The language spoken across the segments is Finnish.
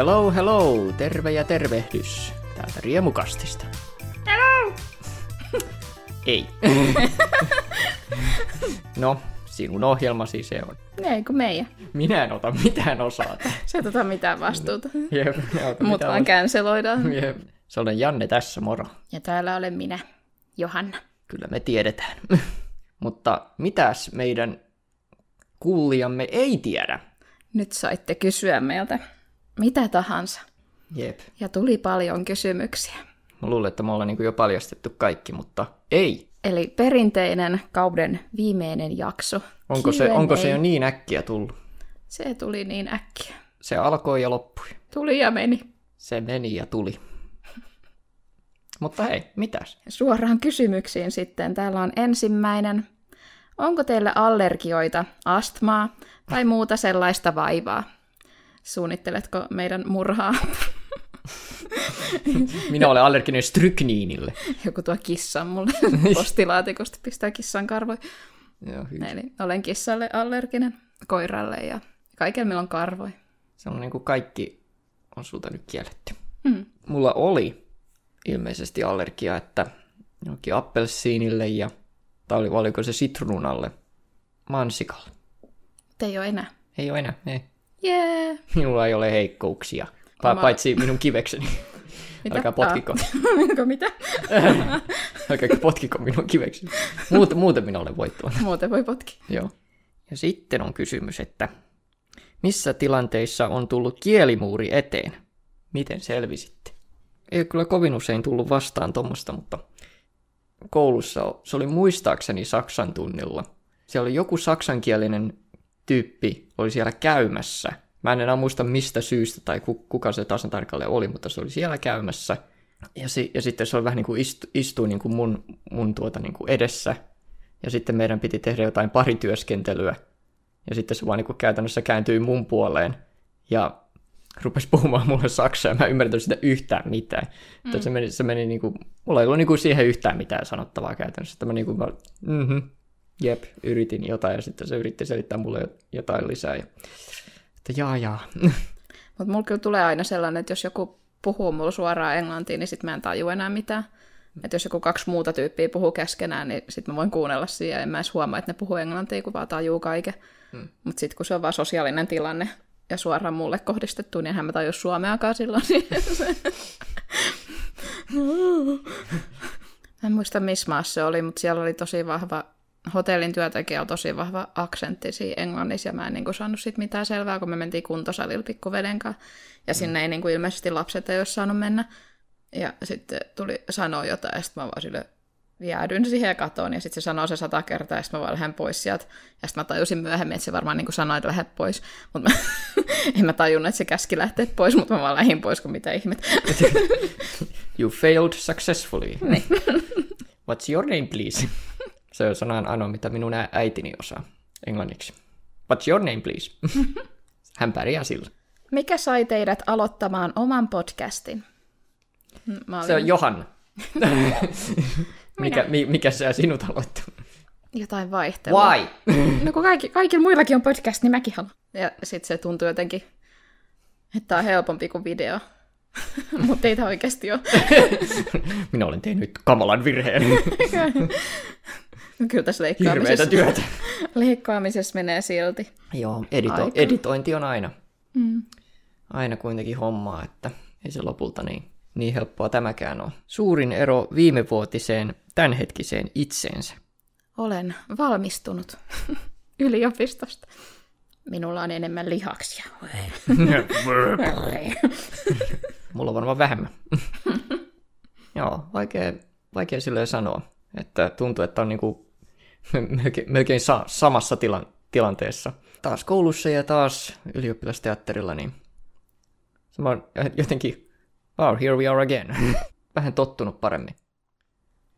Hello, hello, terve ja tervehdys. Täältä Riemukastista. Hello! Ei. no, sinun ohjelmasi se on. Ei kun meidän. Minä en ota mitään osaa. Se ei ota mitään vastuuta. Jep, Mut vaan canceloidaan. Jep. Se olen Janne tässä, moro. Ja täällä olen minä, Johanna. Kyllä me tiedetään. Mutta mitäs meidän kuulijamme ei tiedä? Nyt saitte kysyä meiltä mitä tahansa. Jep. Ja tuli paljon kysymyksiä. Mä luulen, että me ollaan niin jo paljastettu kaikki, mutta ei. Eli perinteinen kauden viimeinen jakso. Onko se, onko se jo niin äkkiä tullut? Se tuli niin äkkiä. Se alkoi ja loppui. Tuli ja meni. Se meni ja tuli. Mutta hei, mitäs? Suoraan kysymyksiin sitten. Täällä on ensimmäinen. Onko teillä allergioita, astmaa tai muuta sellaista vaivaa? Suunnitteletko meidän murhaa? Minä olen allerginen strykniinille. Joku tuo kissan mulle postilaatikosta pistää kissan karvoja. Joo, hyvä. Eli olen kissalle allerginen, koiralle ja kaiken millä on karvoja. Se on niin kuin kaikki on sulta nyt kielletty. Mm. Mulla oli ilmeisesti allergia, että jonkin appelsiinille ja, tai oli, oliko se sitruunalle, mansikalle. Te ei ole enää. Ei ole enää, ei. Jee! Minulla ei ole heikkouksia, pa- Oma- paitsi minun kivekseni. Mitä? Älkää potkiko. Ah. Onko mitä? Älkää potkiko minun kivekseni. Muuten, muuten minä olen voittava. Muuten voi potki. Joo. Ja sitten on kysymys, että missä tilanteissa on tullut kielimuuri eteen? Miten selvisitte? Ei ole kyllä kovin usein tullut vastaan tuommoista, mutta koulussa se oli muistaakseni saksan tunnilla. Siellä oli joku saksankielinen tyyppi, oli siellä käymässä. Mä en enää muista mistä syystä tai ku- kuka se tasan tarkalleen oli, mutta se oli siellä käymässä. Ja, si- ja sitten se oli vähän niin kuin istu- istui niin kuin mun, mun tuota niin kuin edessä. Ja sitten meidän piti tehdä jotain parityöskentelyä. Ja sitten se vaan niin kuin käytännössä kääntyi mun puoleen. Ja rupesi puhumaan mulle saksaa ja mä en ymmärtänyt sitä yhtään mitään. Mm. Se meni, se meni niin kuin, mulla ei ollut niin kuin siihen yhtään mitään sanottavaa käytännössä. Että mä niin kuin, mä, mm-hmm, jep, yritin jotain ja sitten se yritti selittää mulle jotain lisää. Ja, että jaa jaa. Mutta mulla kyllä tulee aina sellainen, että jos joku puhuu mulla suoraan englantia, niin sit mä en taju enää mitään. Että jos joku kaksi muuta tyyppiä puhuu keskenään, niin sit mä voin kuunnella siihen ja en mä edes huomaa, että ne puhuu englantia, kun vaan tajuu kaiken. Hmm. Mutta sitten kun se on vaan sosiaalinen tilanne ja suoraan mulle kohdistettu, niin enhän mä taju suomeakaan silloin. Se... en muista missä maassa se oli, mutta siellä oli tosi vahva, hotellin työntekijä oli tosi vahva aksentti siinä englannissa, ja mä en niin saanut siitä mitään selvää, kun me mentiin kuntosalilla pikkuveden kanssa, ja sinne ei niin kuin ilmeisesti lapset ei olisi saanut mennä. Ja sitten tuli sanoa jotain, ja sitten mä vaan sille jäädyin siihen ja katoin, ja sitten se sanoo se sata kertaa, ja sitten mä vaan lähden pois sieltä. Ja sitten mä tajusin myöhemmin, että se varmaan niin kuin sanoi, että lähde pois. Mutta en mä tajunnut, että se käski lähteä pois, mutta mä vaan lähdin pois, kun mitä ihmettä. You failed successfully. Niin. What's your name, please? Se on sanan ainoa, mitä minun äitini osaa englanniksi. What's your name, please? Hän pärjää sillä. Mikä sai teidät aloittamaan oman podcastin? Mä olin Se on Johanna. mikä, mi, mikä se sinut aloittaa? jotain vaihtelua. Why? No kun kaikki, kaikilla muillakin on podcast, niin mäkin haluan. Ja sitten se tuntuu jotenkin, että tää on helpompi kuin video. Mutta ei tämä oikeasti ole. Minä olen tehnyt kamalan virheen. Kyllä tässä leikkaamisessa, työtä. leikkaamisessa menee silti. Joo, edito- Aika. editointi on aina. Mm. Aina kuitenkin hommaa, että ei se lopulta niin, niin helppoa tämäkään ole. Suurin ero viimevuotiseen tämänhetkiseen itseensä. Olen valmistunut yliopistosta. Minulla on enemmän lihaksia. Mulla on varmaan vähemmän. Joo, vaikea, vaikea silleen sanoa. Että tuntuu, että on niinku melkein, melkein sa- samassa tilan, tilanteessa. Taas koulussa ja taas ylioppilasteatterilla, niin se on jotenkin, wow, here we are again. vähän tottunut paremmin.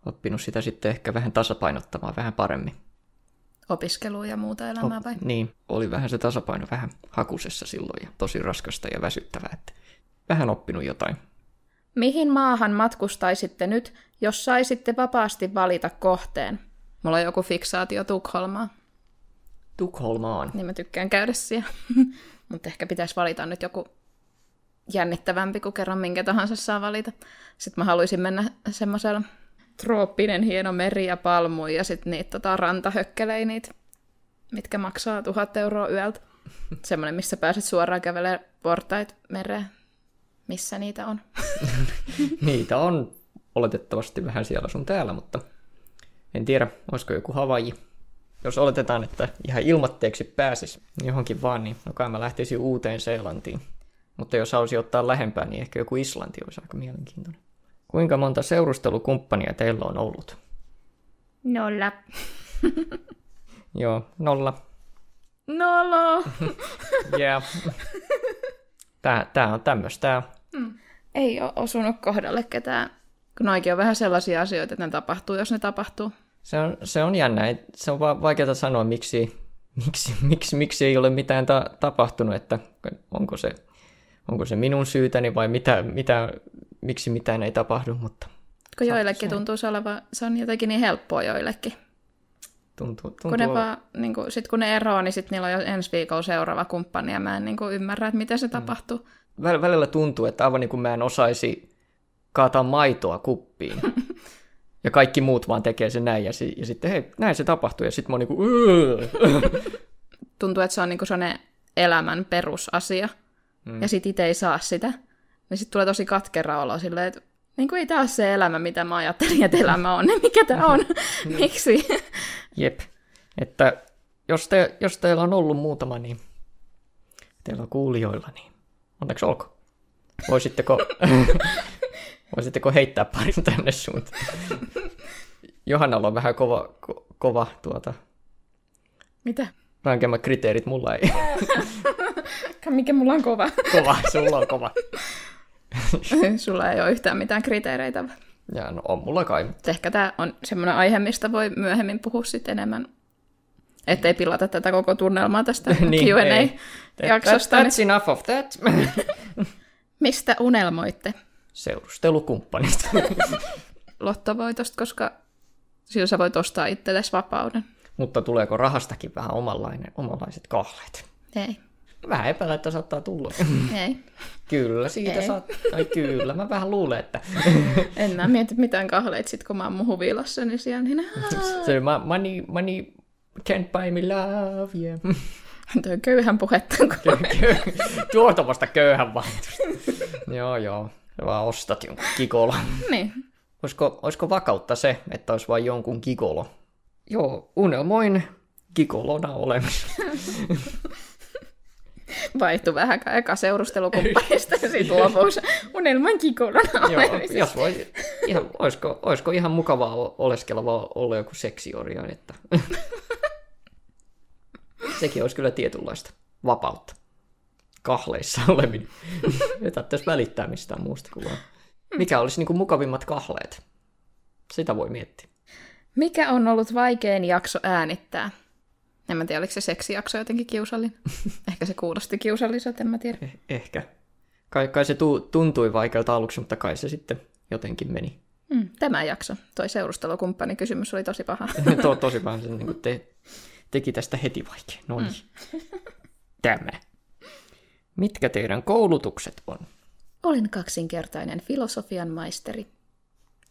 Oppinut sitä sitten ehkä vähän tasapainottamaan vähän paremmin. Opiskelua ja muuta elämää vai? Niin, oli vähän se tasapaino vähän hakusessa silloin ja tosi raskasta ja väsyttävää, että vähän oppinut jotain. Mihin maahan matkustaisitte nyt, jos saisitte vapaasti valita kohteen? Mulla on joku fiksaatio Tukholmaa, Tukholmaan. niin mä tykkään käydä siellä. Mutta ehkä pitäisi valita nyt joku jännittävämpi kuin kerran minkä tahansa saa valita. Sitten mä haluaisin mennä semmoisella trooppinen hieno meri ja palmu ja sitten niitä tota, rantahökkelei, niitä, mitkä maksaa tuhat euroa yöltä. Semmoinen, missä pääset suoraan kävelemään portait mereen. Missä niitä on? Niitä on oletettavasti vähän siellä sun täällä, mutta en tiedä, olisiko joku Havaji. Jos oletetaan, että ihan ilmatteeksi pääsis johonkin vaan, niin no kai mä lähtisin uuteen Seelantiin. Mutta jos haluaisin ottaa lähempää, niin ehkä joku Islanti olisi aika mielenkiintoinen. Kuinka monta seurustelukumppania teillä on ollut? Nolla. Joo, nolla. Nolo! Yeah. Tää, tää on tämmöistä. Ei ole osunut kohdalle ketään. Kun noikin on vähän sellaisia asioita, että ne tapahtuu, jos ne tapahtuu. Se on, se on jännä. Se on vaan vaikeaa sanoa, miksi, miksi, miksi, miksi ei ole mitään ta- tapahtunut, että onko se, onko se minun syytäni vai mitä, mitä, miksi mitään ei tapahdu, mutta Kun joillekin tuntuu se olevan, se on jotenkin niin helppoa joillekin. tuntuu, tuntuu Kun ne ole- vaan, niin kuin, sit kun ne eroaa, niin sit niillä on jo ensi viikolla seuraava kumppani, ja mä en niin kuin, ymmärrä, että miten se Mm. tapahtuu. Väl- välillä tuntuu, että aivan niin kuin mä en osaisi kaataa maitoa kuppiin. Ja kaikki muut vaan tekee sen näin, ja, si- ja sitten hei, näin se tapahtuu, ja sitten mä oon niin kuin, Tuntuu, että se on niin kuin sellainen elämän perusasia, mm. ja sit itse ei saa sitä. Niin sit tulee tosi katkera olo silleen, että niin kuin ei tää ole se elämä, mitä mä ajattelin, että elämä on. Niin mikä tää on? Miksi? Jep. Että jos, te, jos teillä on ollut muutama, niin teillä on kuulijoilla, niin onneksi olko. Voisitteko, voisitteko heittää parin tänne suuntaan? Johannalla on vähän kova, ko, kova tuota, Mitä? rankemmat kriteerit, mulla ei. Mikä mulla on kova? kova, sulla on kova. Sulla ei ole yhtään mitään kriteereitä. Ja no on mulla kai. Ehkä tämä on semmoinen aihe, mistä voi myöhemmin puhua sitten enemmän. Ettei pilata tätä koko tunnelmaa tästä Niin, ei. Q&A-jaksosta. That, that's enough of that. Mistä unelmoitte Seurustelukumppanista. lottovoitosta, koska sillä sä voit ostaa itsellesi vapauden? Mutta tuleeko rahastakin vähän omanlainen, omanlaiset kahleet? Ei, Vähän epäillä, että saattaa tulla. ei. Kyllä, siitä Ei. saat... Tai kyllä, mä vähän luulen, että En mä mieti mitään kahleita sit, kun mä oon mun huvilassa, niin siellä niin se money, money can't buy me love, yeah. Tuo köyhän puhetta. Tuo on tommoista köyhän valitusta. joo, joo. Sä vaan ostat jonkun kikola. niin. Olisiko, olisiko vakautta se, että olisi vain jonkun kikolo? Joo, unelmoin kikolona olemista. Vaihtui vähän eka seurustelukumppanista ja sitten lopuksi unelman kikolana Joo, jos voi, ihan, olisiko, olisiko ihan mukavaa oleskella vaan olla joku seksiorja, että sekin olisi kyllä tietynlaista vapautta. Kahleissa oleminen. Ei tarvitsisi välittää mistään muusta kuin vaan. Mikä olisi niin kuin mukavimmat kahleet? Sitä voi miettiä. Mikä on ollut vaikein jakso äänittää? En mä tiedä, oliko se seksijakso jotenkin kiusallinen. Ehkä se kuulosti kiusalliselta, en mä tiedä. Eh- ehkä. Kai, kai se tu- tuntui vaikealta aluksi, mutta kai se sitten jotenkin meni. Mm, tämä jakso, toi seurustelukumppani kysymys oli tosi paha. to, tosi vähän se niin te, teki tästä heti vaikea. No niin. Tämä. Mitkä teidän koulutukset on? Olin kaksinkertainen filosofian maisteri.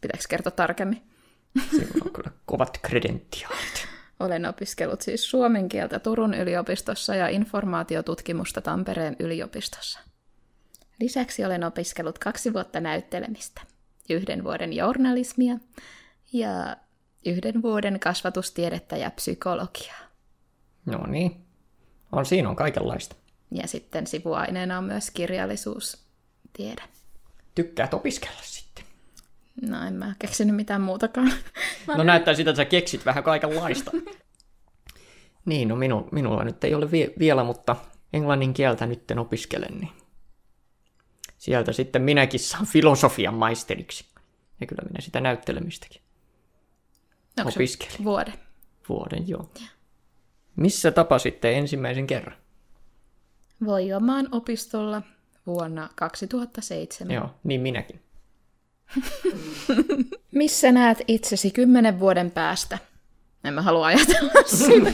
Pitääkö kertoa tarkemmin? Sinulla on kyllä kovat kredentiaalit. Olen opiskellut siis suomen kieltä Turun yliopistossa ja informaatiotutkimusta Tampereen yliopistossa. Lisäksi olen opiskellut kaksi vuotta näyttelemistä, yhden vuoden journalismia ja yhden vuoden kasvatustiedettä ja psykologiaa. No niin. On, siinä on kaikenlaista. Ja sitten sivuaineena on myös kirjallisuustiede. Tykkäät opiskella sitten. No en mä keksinyt mitään muutakaan. Mä No näyttää sitä, että sä keksit vähän kaikenlaista. niin, no minu, minulla nyt ei ole vie, vielä, mutta englannin kieltä nyt opiskelen, niin sieltä sitten minäkin saan filosofian maisteriksi. Ja kyllä minä sitä näyttelemistäkin Onko se opiskelin. Vuoden. Vuoden, joo. Missä tapasitte ensimmäisen kerran? Voijomaan opistolla vuonna 2007. Joo, niin minäkin. Missä näet itsesi kymmenen vuoden päästä? En mä halua ajatella sitä.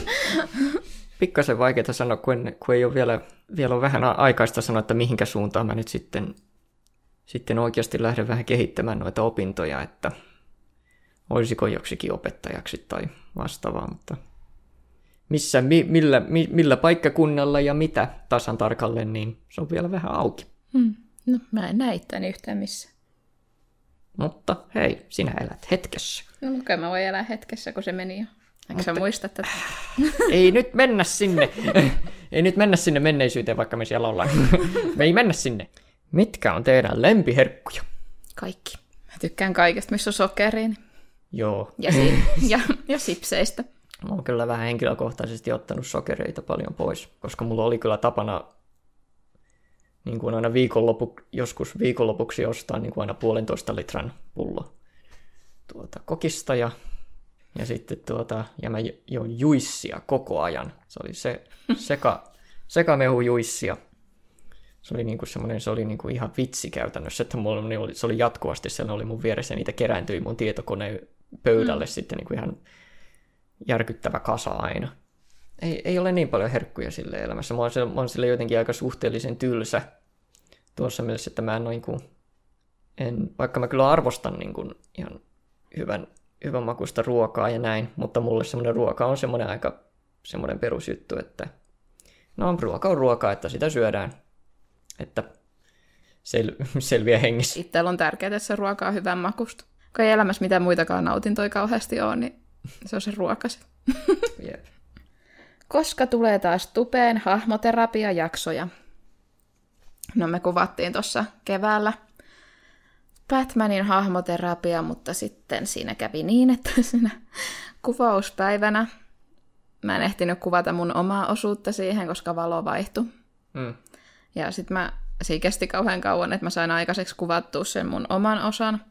pikkasen vaikeaa sanoa, kun, kun ei ole vielä, vielä ole vähän aikaista sanoa, että mihinkä suuntaan mä nyt sitten, sitten oikeasti lähden vähän kehittämään noita opintoja, että olisiko joksikin opettajaksi tai vastaavaa, mutta missä, mi, millä, mi, millä paikkakunnalla ja mitä tasan tarkalleen, niin se on vielä vähän auki. Hmm. No, mä en näe itteni yhtään missä. Mutta hei, sinä elät hetkessä. No, mutta mä voin elää hetkessä, kun se meni jo. Eikö sä muista tätä? ei nyt mennä sinne. ei nyt mennä sinne menneisyyteen, vaikka me siellä ollaan. me ei mennä sinne. Mitkä on teidän lempiherkkuja? Kaikki. Mä tykkään kaikesta, missä on sokeriin. Joo. Ja, si- ja, ja sipseistä. Mä oon kyllä vähän henkilökohtaisesti ottanut sokereita paljon pois, koska mulla oli kyllä tapana niin kuin aina viikonlopu, joskus viikonlopuksi ostaa niin kuin aina puolentoista litran pullo tuota, kokista ja, ja sitten tuota, ja mä join juissia koko ajan. Se oli se seka, sekamehu juissia. Se oli, niin kuin semmoinen, se oli niin kuin ihan vitsi käytännössä, että mulla oli, se oli jatkuvasti, siellä oli mun vieressä ja niitä kerääntyi mun tietokoneen pöydälle mm. sitten niin kuin ihan järkyttävä kasa aina. Ei, ei ole niin paljon herkkuja sille elämässä. Mä oon, sille, mä oon sille jotenkin aika suhteellisen tylsä tuossa mielessä, että mä en, niin kuin, en vaikka mä kyllä arvostan niin kuin ihan hyvän, hyvän makuista ruokaa ja näin, mutta mulle semmoinen ruoka on semmoinen aika semmoinen perusjuttu, että no ruoka on ruokaa, että sitä syödään, että sel- selviä hengissä. Itsellä on tärkeää, että se ruoka on hyvän makusta. Kun ei elämässä mitään muitakaan nautintoja kauheasti ole, niin se on se ruokas. Jep. Koska tulee taas tupeen hahmoterapiajaksoja? No me kuvattiin tuossa keväällä Batmanin hahmoterapia, mutta sitten siinä kävi niin, että siinä kuvauspäivänä mä en ehtinyt kuvata mun omaa osuutta siihen, koska valo vaihtui. Mm. Ja sitten mä, siinä kesti kauhean kauan, että mä sain aikaiseksi kuvattua sen mun oman osan,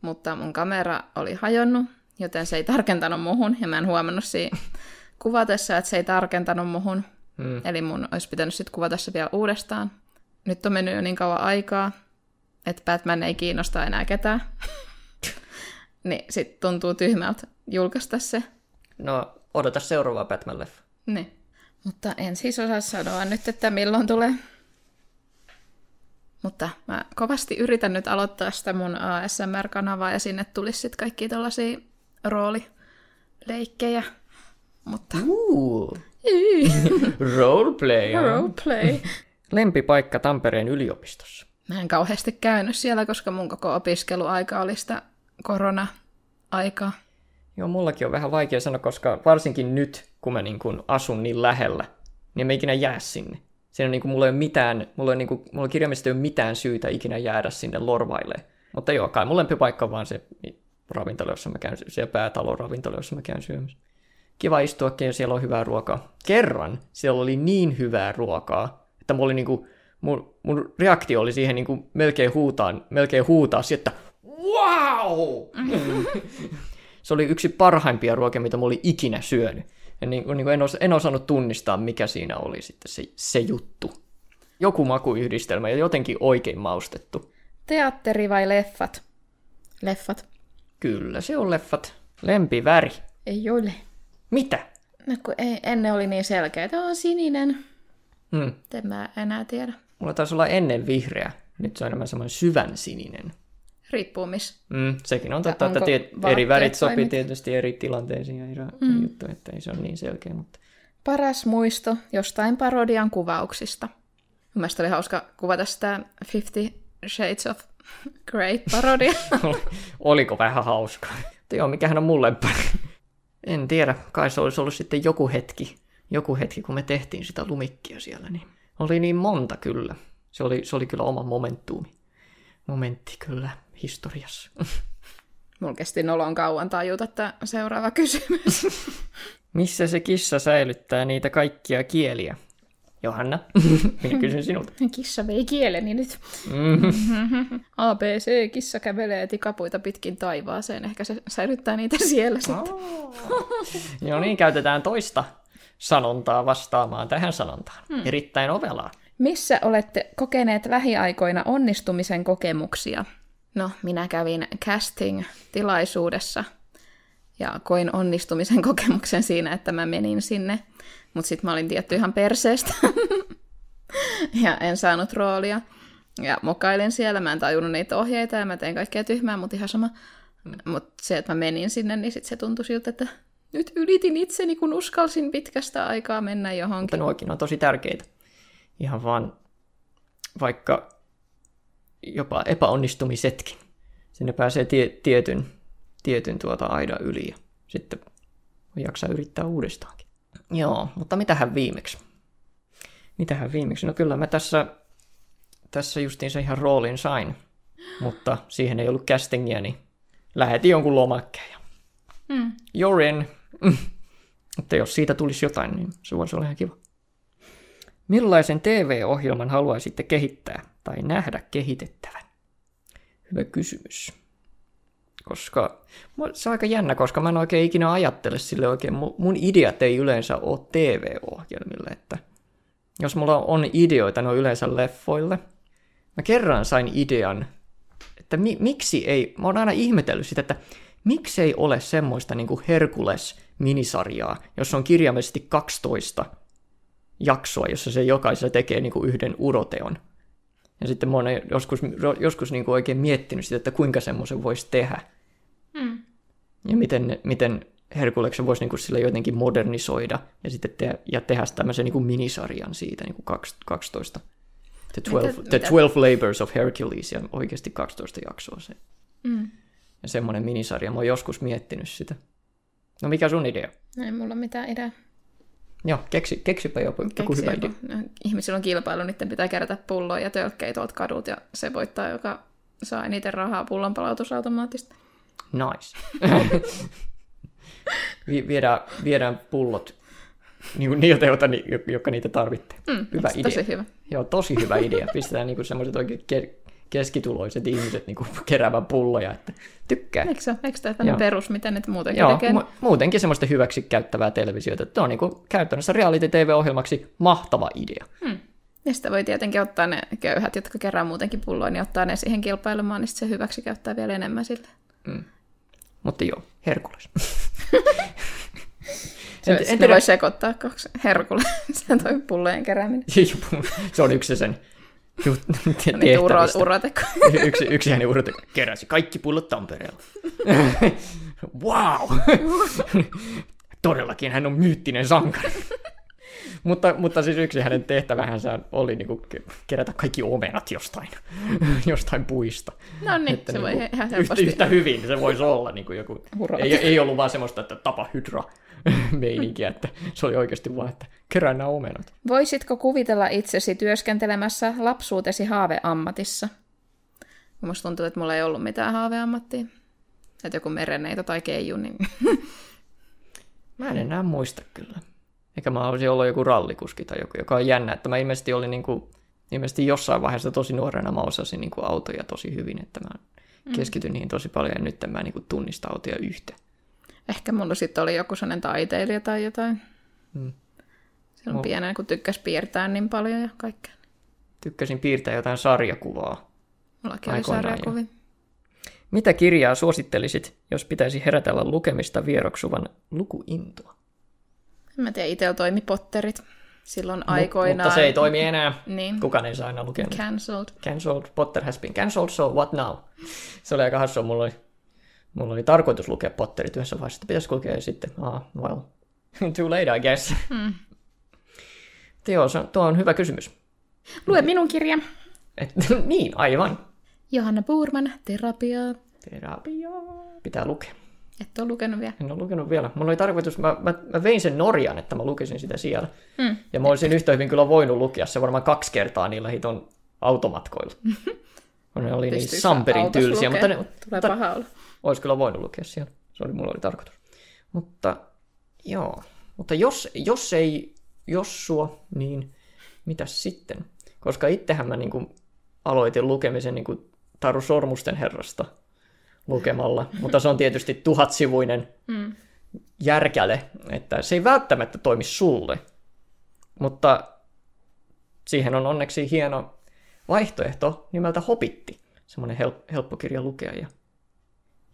mutta mun kamera oli hajonnut, joten se ei tarkentanut muhun, ja mä en huomannut siinä kuvatessa, että se ei tarkentanut muhun. Mm. Eli mun olisi pitänyt sitten kuvata se vielä uudestaan. Nyt on mennyt jo niin kauan aikaa, että Batman ei kiinnosta enää ketään. niin sit tuntuu tyhmältä julkaista se. No, odota seuraavaa Batman-leffa. Niin. Mutta en siis osaa sanoa nyt, että milloin tulee. Mutta mä kovasti yritän nyt aloittaa sitä mun ASMR-kanavaa ja sinne tulisi sitten kaikki tällaisia roolileikkejä. Mutta... Uh. Roleplay. Roleplay. Lempipaikka Tampereen yliopistossa. Mä en kauheasti käynyt siellä, koska mun koko opiskeluaika oli sitä korona-aikaa. Joo, mullakin on vähän vaikea sanoa, koska varsinkin nyt, kun mä niin kun asun niin lähellä, niin mä ikinä jää sinne. Siinä on niin kuin, mulla ei ole mitään, mulla, on niin kuin, mulla ei ole mitään syytä ikinä jäädä sinne lorvaille. Mutta joo, kai mun lempipaikka on vaan se ravintola, jossa mä käyn, se päätalon ravintola, jossa mä käyn syömässä. Kiva istuakin ja siellä on hyvää ruokaa. Kerran siellä oli niin hyvää ruokaa, että mulla oli niin kuin, mun, mun reaktio oli siihen niin kuin melkein huutaa, melkein huutaa että wow! se oli yksi parhaimpia ruokia, mitä mä olin ikinä syönyt. Ja niin, niin en, os, en osannut tunnistaa, mikä siinä oli sitten se, se juttu. Joku makuyhdistelmä ja jotenkin oikein maustettu. Teatteri vai leffat? Leffat. Kyllä, se on leffat. Lempiväri. Ei ole. Mitä? No kun ei, ennen oli niin selkeä, että on sininen. Hmm. En mä enää tiedä. Mulla taisi olla ennen vihreä. Nyt se on enemmän semmoinen syvän sininen. Riippuu missä. Mm, sekin on totta, että tiet, eri värit sopii mit? tietysti eri tilanteisiin ja eri mm. juttuja, että ei se ole niin selkeä. Mutta... Paras muisto jostain parodian kuvauksista. Mielestäni oli hauska kuvata sitä Fifty Shades of Grey parodia. Oliko vähän hauskaa? Mutta joo, mikähän on mulle En tiedä, kai se olisi ollut sitten joku hetki, joku hetki, kun me tehtiin sitä lumikkia siellä, niin oli niin monta kyllä. Se oli, se oli kyllä oma momentuumi. Momentti kyllä historiassa. Mulla kesti nolon kauan tajuta että seuraava kysymys. Missä se kissa säilyttää niitä kaikkia kieliä? Johanna, minä kysyn sinulta. Kissa vei kieleni nyt. Mm. ABC, kissa kävelee tikapuita pitkin taivaaseen. Ehkä se säilyttää niitä siellä sitten. Joo niin, käytetään toista sanontaa vastaamaan tähän sanontaan. Hmm. Erittäin ovelaa. Missä olette kokeneet lähiaikoina onnistumisen kokemuksia? No, minä kävin casting-tilaisuudessa ja koin onnistumisen kokemuksen siinä, että mä menin sinne Mutta sitten mä olin tietty ihan perseestä. ja en saanut roolia. Ja mokailin siellä, mä en tajunnut niitä ohjeita ja mä tein kaikkea tyhmää, mutta ihan sama. Mm. Mutta se, että mä menin sinne, niin sit se tuntui siltä, että nyt ylitin itseni, kun uskalsin pitkästä aikaa mennä johonkin. Mutta nuokin on tosi tärkeitä. Ihan vaan vaikka jopa epäonnistumisetkin. Sinne pääsee tie, tietyn, tietyn tuota aidan yli ja sitten jaksaa yrittää uudestaankin. Joo, mutta mitähän viimeksi? Mitähän viimeksi? No kyllä mä tässä, tässä justiin se ihan roolin sain, mutta siihen ei ollut castingia, niin lähetin jonkun lomakkeen. Mm. You're in. Mutta jos siitä tulisi jotain, niin se voisi olla ihan kiva. Millaisen TV-ohjelman haluaisitte kehittää tai nähdä kehitettävän? Hyvä kysymys. Koska se on aika jännä, koska mä en oikein ikinä ajattele sille oikein. Mun ideat ei yleensä ole TV-ohjelmille, että jos mulla on ideoita, ne on yleensä leffoille. Mä kerran sain idean, että mi- miksi ei, mä oon aina ihmetellyt sitä, että miksei ole semmoista niin kuin Herkules-minisarjaa, jossa on kirjaimellisesti 12 jaksoa, jossa se jokaisessa tekee niin kuin yhden uroteon. Ja sitten mä oon joskus, joskus niin kuin oikein miettinyt sitä, että kuinka semmoisen voisi tehdä. Mm. Ja miten, miten Herkuleksen voisi niin kuin sillä jotenkin modernisoida ja sitten te- ja tehdä tämmöisen niin kuin minisarjan siitä niin kuin 12. The 12, mitä, the 12 Labors of Hercules ja oikeasti 12 jaksoa se. Mm. Ja semmoinen minisarja. Mä oon joskus miettinyt sitä. No mikä sun idea? Ei mulla mitään idea. Joo, keksi, keksipä joku, Keksi joku hyvä idea. No, ihmisillä on kilpailu, niiden pitää kerätä pulloja ja tölkkejä tuolta kadut ja se voittaa, joka saa eniten rahaa pullon palautusautomaattista. Nice. viedään, viedään pullot niin niiltä, joita, jotka niitä tarvitsee. Mm, hyvä idea. Tosi hyvä. Joo, tosi hyvä idea. Pistetään niin semmoiset oikein keskituloiset ihmiset niin kuin keräävän pulloja, että tykkää. Eikö se Eikö tämä perus, mitä ne muutenkin Joo, tekee? Mu- muutenkin semmoista hyväksi käyttävää televisiota. Tämä on niin kuin käytännössä reality-tv-ohjelmaksi mahtava idea. Hmm. Ja sitten voi tietenkin ottaa ne köyhät, jotka kerää muutenkin pulloa, niin ottaa ne siihen kilpailemaan, niin se hyväksi käyttää vielä enemmän sille. Hmm. Mutta joo, Herkules. Se, en, en tiedä... voi sekoittaa kaksi Herkules, se toi pullojen kerääminen. se on yksi sen uro, uroteko. yksi, yksi hänen uroteko keräsi kaikki pullot Tampereella. wow! Todellakin hän on myyttinen sankari. Mutta, mutta siis yksi hänen tehtävänsä oli niinku kerätä kaikki omenat jostain, jostain puista. No niin, että se niinku, voi ihan helposti. Yhtä, yhtä hyvin se voisi olla niinku joku, ei, ei ollut vaan semmoista, että tapa hydra meininkiä, että se oli oikeasti vaan, että kerää nämä omenat. Voisitko kuvitella itsesi työskentelemässä lapsuutesi haaveammatissa? Musta tuntuu, että mulla ei ollut mitään haaveammattia. Että joku merenneito tai keiju, niin... mä en enää muista kyllä. Eikä mä olisi ollut joku rallikuski tai joku, joka on jännä, että mä ilmeisesti olin niin kuin, ilmeisesti jossain vaiheessa tosi nuorena mä osasin niin kuin autoja tosi hyvin, että mä mm. keskityn niihin tosi paljon ja nyt mä en niin kuin tunnista autoja yhtä. Ehkä mulla sitten oli joku sellainen taiteilija tai jotain. Mm. Silloin Mul... pienenä, kun tykkäsi piirtää niin paljon ja kaikkea. Tykkäsin piirtää jotain sarjakuvaa. Mullakin oli sarjakuvia. Mitä kirjaa suosittelisit, jos pitäisi herätellä lukemista vieroksuvan lukuintoa? Mä tiedän, itsellä toimi Potterit silloin Mut, aikoinaan. Mutta se ei toimi enää. niin. Kukaan ei saa aina lukea. Cancelled. Cancelled. Potter has been cancelled, so what now? Se oli aika hassua. Mulla oli Mulla oli tarkoitus lukea Potterit yhdessä vaiheessa, että pitäisi lukea ja sitten, ah, well, too late I guess. Hmm. Joo, se, tuo on hyvä kysymys. Lue minun kirja. Et, niin, aivan. Johanna Puurman, Terapiaa. Terapiaa. Pitää lukea. Et ole lukenut vielä. En ole lukenut vielä. Mulla oli tarkoitus, mä, mä, mä vein sen Norjan, että mä lukisin sitä siellä. Hmm. Ja mä olisin yhtä hyvin kyllä voinut lukea se varmaan kaksi kertaa niillä hiton automatkoilla. ne oli niin Samperin tylsiä. Mutta ne, Tulee mutta, paha olla. Olisi kyllä voinut lukea siellä. Se oli, mulla oli tarkoitus. Mutta joo. Mutta jos, jos ei Jossua, niin mitä sitten? Koska itsehän mä niin kuin aloitin lukemisen niin kuin Taru Sormusten herrasta lukemalla, mutta se on tietysti tuhatsivuinen mm. järkäle, että se ei välttämättä toimi sulle, mutta siihen on onneksi hieno vaihtoehto nimeltä Hopitti, semmoinen help- helppo kirja lukea ja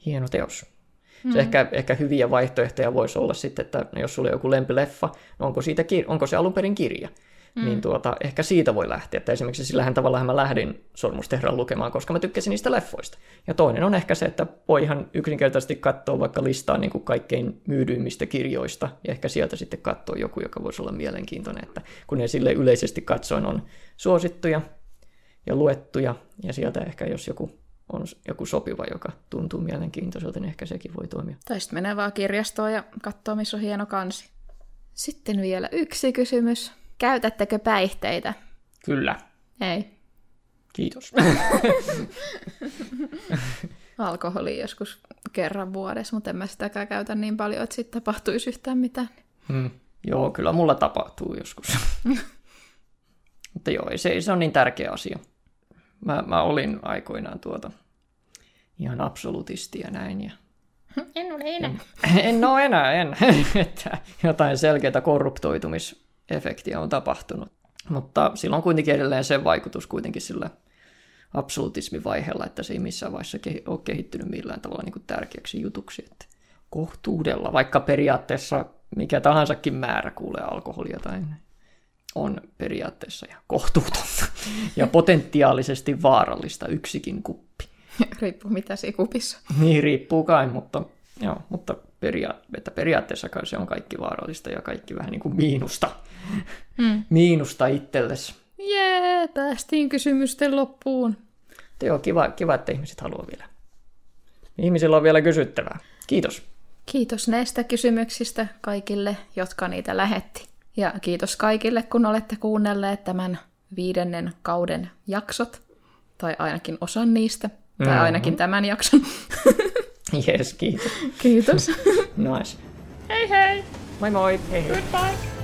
hieno teos. Se ehkä, ehkä hyviä vaihtoehtoja voisi olla sitten, että jos sulla on joku lempileffa, onko, siitä, onko se alun perin kirja? Mm. Niin tuota, ehkä siitä voi lähteä. Että esimerkiksi sillähän tavallaan mä lähdin Sormusten lukemaan, koska mä tykkäsin niistä leffoista. Ja toinen on ehkä se, että voi ihan yksinkertaisesti katsoa vaikka listaa niin kuin kaikkein myydyimmistä kirjoista, ja ehkä sieltä sitten katsoa joku, joka voisi olla mielenkiintoinen, että kun ne sille yleisesti katsoen on suosittuja ja luettuja, ja sieltä ehkä jos joku on joku sopiva, joka tuntuu mielenkiintoiselta, niin ehkä sekin voi toimia. Tai sitten menee vaan kirjastoon ja katsoo, missä on hieno kansi. Sitten vielä yksi kysymys. Käytättekö päihteitä? Kyllä. Ei. Kiitos. Alkoholi joskus kerran vuodessa, mutta en mä sitäkään käytä niin paljon, että sitten tapahtuisi yhtään mitään. Hmm. Joo, kyllä mulla tapahtuu joskus. mutta joo, se, se on niin tärkeä asia. Mä, mä olin aikoinaan tuota ihan absolutisti ja näin. Ja... En ole enää. En, en ole enää, en. että jotain selkeää korruptoitumisefektiä on tapahtunut. Mutta sillä on kuitenkin edelleen se vaikutus kuitenkin sillä absolutismivaiheella, että se ei missään vaiheessa ole kehittynyt millään tavalla niin kuin tärkeäksi jutuksi. Että kohtuudella, vaikka periaatteessa mikä tahansakin määrä kuulee alkoholia tai on periaatteessa ja kohtuutonta ja potentiaalisesti vaarallista yksikin kuppi. Riippuu mitä siinä kupissa. Niin, riippuu kai, mutta, joo, mutta peria- että periaatteessa se on kaikki vaarallista ja kaikki vähän niin kuin miinusta. Hmm. Miinusta itsellesi. Jee, päästiin kysymysten loppuun. Joo, kiva, kiva, että ihmiset haluaa vielä. Ihmisillä on vielä kysyttävää. Kiitos. Kiitos näistä kysymyksistä kaikille, jotka niitä lähetti. Ja kiitos kaikille, kun olette kuunnelleet tämän viidennen kauden jaksot, tai ainakin osan niistä, tai mm-hmm. ainakin tämän jakson. Yes, kiitos. Kiitos. nice. Hei hei! Moi moi! Hei! Goodbye!